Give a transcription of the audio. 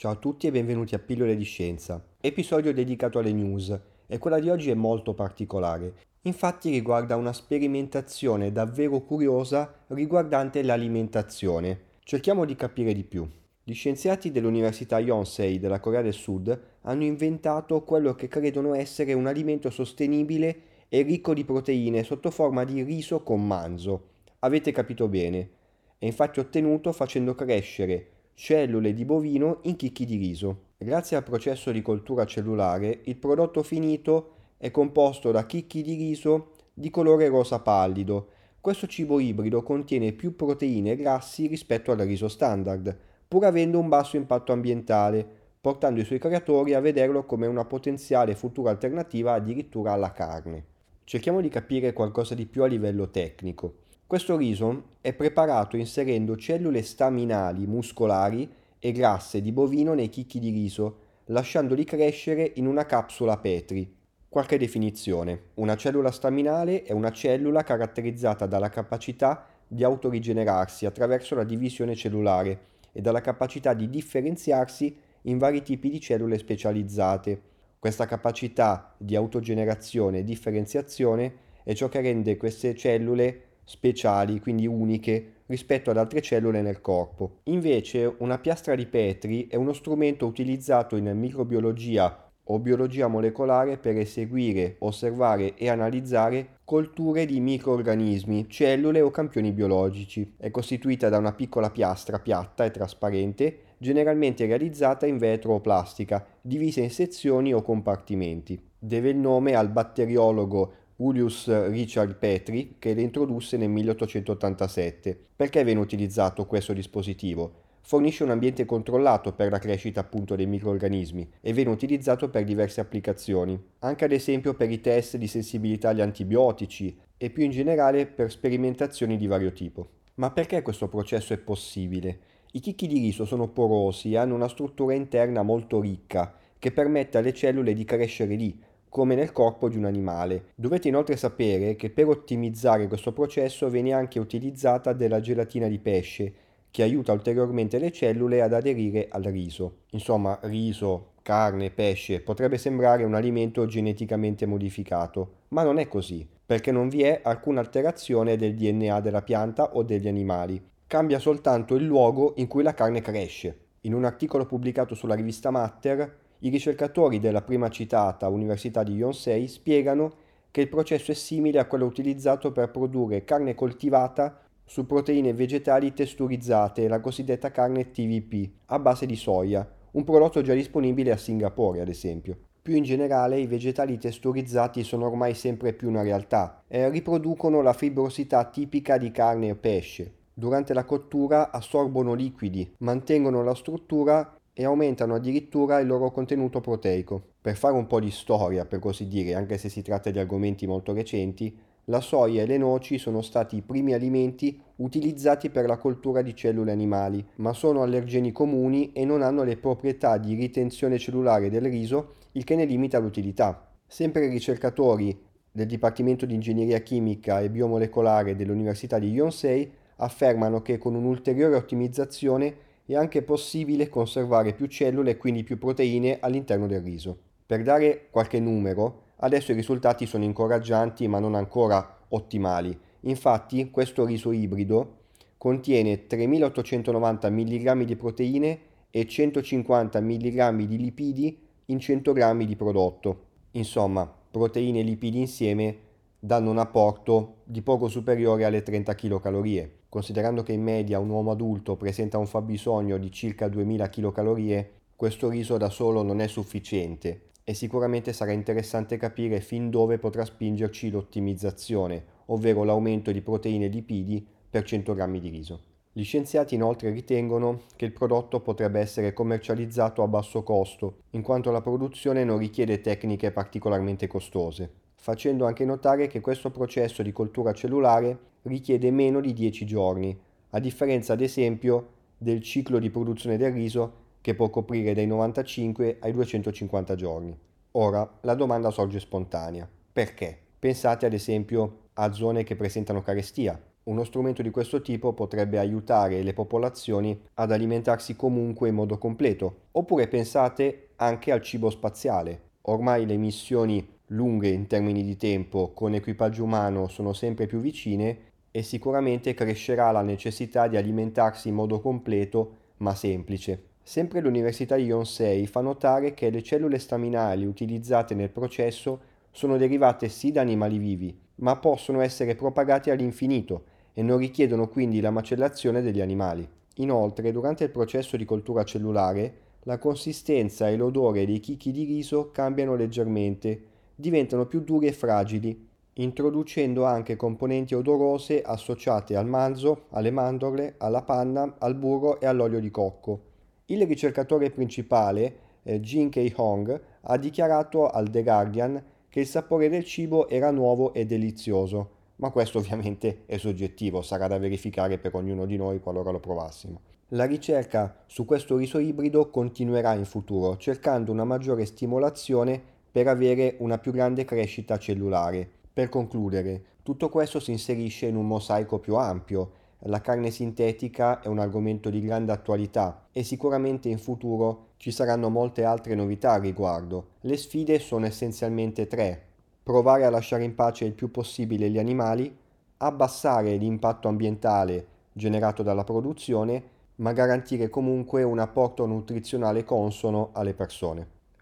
Ciao a tutti e benvenuti a Pillole di Scienza, episodio dedicato alle news e quella di oggi è molto particolare. Infatti riguarda una sperimentazione davvero curiosa riguardante l'alimentazione. Cerchiamo di capire di più. Gli scienziati dell'Università Yonsei della Corea del Sud hanno inventato quello che credono essere un alimento sostenibile e ricco di proteine sotto forma di riso con manzo. Avete capito bene. È infatti ottenuto facendo crescere cellule di bovino in chicchi di riso. Grazie al processo di coltura cellulare, il prodotto finito è composto da chicchi di riso di colore rosa pallido. Questo cibo ibrido contiene più proteine e grassi rispetto al riso standard, pur avendo un basso impatto ambientale, portando i suoi creatori a vederlo come una potenziale futura alternativa addirittura alla carne. Cerchiamo di capire qualcosa di più a livello tecnico. Questo riso è preparato inserendo cellule staminali muscolari e grasse di bovino nei chicchi di riso, lasciandoli crescere in una capsula Petri. Qualche definizione. Una cellula staminale è una cellula caratterizzata dalla capacità di autorigenerarsi attraverso la divisione cellulare e dalla capacità di differenziarsi in vari tipi di cellule specializzate. Questa capacità di autogenerazione e differenziazione è ciò che rende queste cellule speciali, quindi uniche, rispetto ad altre cellule nel corpo. Invece una piastra di Petri è uno strumento utilizzato in microbiologia o biologia molecolare per eseguire, osservare e analizzare colture di microorganismi, cellule o campioni biologici. È costituita da una piccola piastra piatta e trasparente, generalmente realizzata in vetro o plastica, divisa in sezioni o compartimenti. Deve il nome al batteriologo Julius Richard Petri che le introdusse nel 1887. Perché viene utilizzato questo dispositivo? Fornisce un ambiente controllato per la crescita appunto dei microrganismi e viene utilizzato per diverse applicazioni, anche ad esempio per i test di sensibilità agli antibiotici e più in generale per sperimentazioni di vario tipo. Ma perché questo processo è possibile? I chicchi di riso sono porosi e hanno una struttura interna molto ricca che permette alle cellule di crescere lì, come nel corpo di un animale. Dovete inoltre sapere che per ottimizzare questo processo viene anche utilizzata della gelatina di pesce, che aiuta ulteriormente le cellule ad aderire al riso. Insomma, riso, carne, pesce potrebbe sembrare un alimento geneticamente modificato, ma non è così, perché non vi è alcuna alterazione del DNA della pianta o degli animali. Cambia soltanto il luogo in cui la carne cresce. In un articolo pubblicato sulla rivista Matter, i ricercatori della prima citata Università di Yonsei spiegano che il processo è simile a quello utilizzato per produrre carne coltivata su proteine vegetali testurizzate, la cosiddetta carne TVP, a base di soia, un prodotto già disponibile a Singapore, ad esempio. Più in generale, i vegetali testurizzati sono ormai sempre più una realtà e riproducono la fibrosità tipica di carne o pesce. Durante la cottura assorbono liquidi, mantengono la struttura e aumentano addirittura il loro contenuto proteico. Per fare un po' di storia, per così dire, anche se si tratta di argomenti molto recenti, la soia e le noci sono stati i primi alimenti utilizzati per la coltura di cellule animali, ma sono allergeni comuni e non hanno le proprietà di ritenzione cellulare del riso, il che ne limita l'utilità. Sempre i ricercatori del Dipartimento di Ingegneria Chimica e Biomolecolare dell'Università di Yonsei affermano che con un'ulteriore ottimizzazione è anche possibile conservare più cellule e quindi più proteine all'interno del riso. Per dare qualche numero, adesso i risultati sono incoraggianti ma non ancora ottimali. Infatti questo riso ibrido contiene 3890 mg di proteine e 150 mg di lipidi in 100 g di prodotto. Insomma, proteine e lipidi insieme danno un apporto di poco superiore alle 30 kcal. Considerando che in media un uomo adulto presenta un fabbisogno di circa 2000 kcal, questo riso da solo non è sufficiente e sicuramente sarà interessante capire fin dove potrà spingerci l'ottimizzazione, ovvero l'aumento di proteine e lipidi per 100 g di riso. Gli scienziati inoltre ritengono che il prodotto potrebbe essere commercializzato a basso costo, in quanto la produzione non richiede tecniche particolarmente costose, facendo anche notare che questo processo di coltura cellulare richiede meno di 10 giorni, a differenza ad esempio del ciclo di produzione del riso che può coprire dai 95 ai 250 giorni. Ora la domanda sorge spontanea. Perché? Pensate ad esempio a zone che presentano carestia, uno strumento di questo tipo potrebbe aiutare le popolazioni ad alimentarsi comunque in modo completo. Oppure pensate anche al cibo spaziale. Ormai le missioni lunghe in termini di tempo con equipaggio umano sono sempre più vicine e sicuramente crescerà la necessità di alimentarsi in modo completo ma semplice. Sempre l'Università di Yonsei fa notare che le cellule staminali utilizzate nel processo sono derivate sì da animali vivi, ma possono essere propagate all'infinito e non richiedono quindi la macellazione degli animali. Inoltre, durante il processo di coltura cellulare, la consistenza e l'odore dei chicchi di riso cambiano leggermente, diventano più duri e fragili, introducendo anche componenti odorose associate al manzo, alle mandorle, alla panna, al burro e all'olio di cocco. Il ricercatore principale, eh, Jin Kei Hong, ha dichiarato al The Guardian che il sapore del cibo era nuovo e delizioso, ma questo ovviamente è soggettivo, sarà da verificare per ognuno di noi qualora lo provassimo. La ricerca su questo riso ibrido continuerà in futuro, cercando una maggiore stimolazione per avere una più grande crescita cellulare. Per concludere, tutto questo si inserisce in un mosaico più ampio. La carne sintetica è un argomento di grande attualità e sicuramente in futuro ci saranno molte altre novità al riguardo. Le sfide sono essenzialmente tre provare a lasciare in pace il più possibile gli animali, abbassare l'impatto ambientale generato dalla produzione, ma garantire comunque un apporto nutrizionale consono alle persone.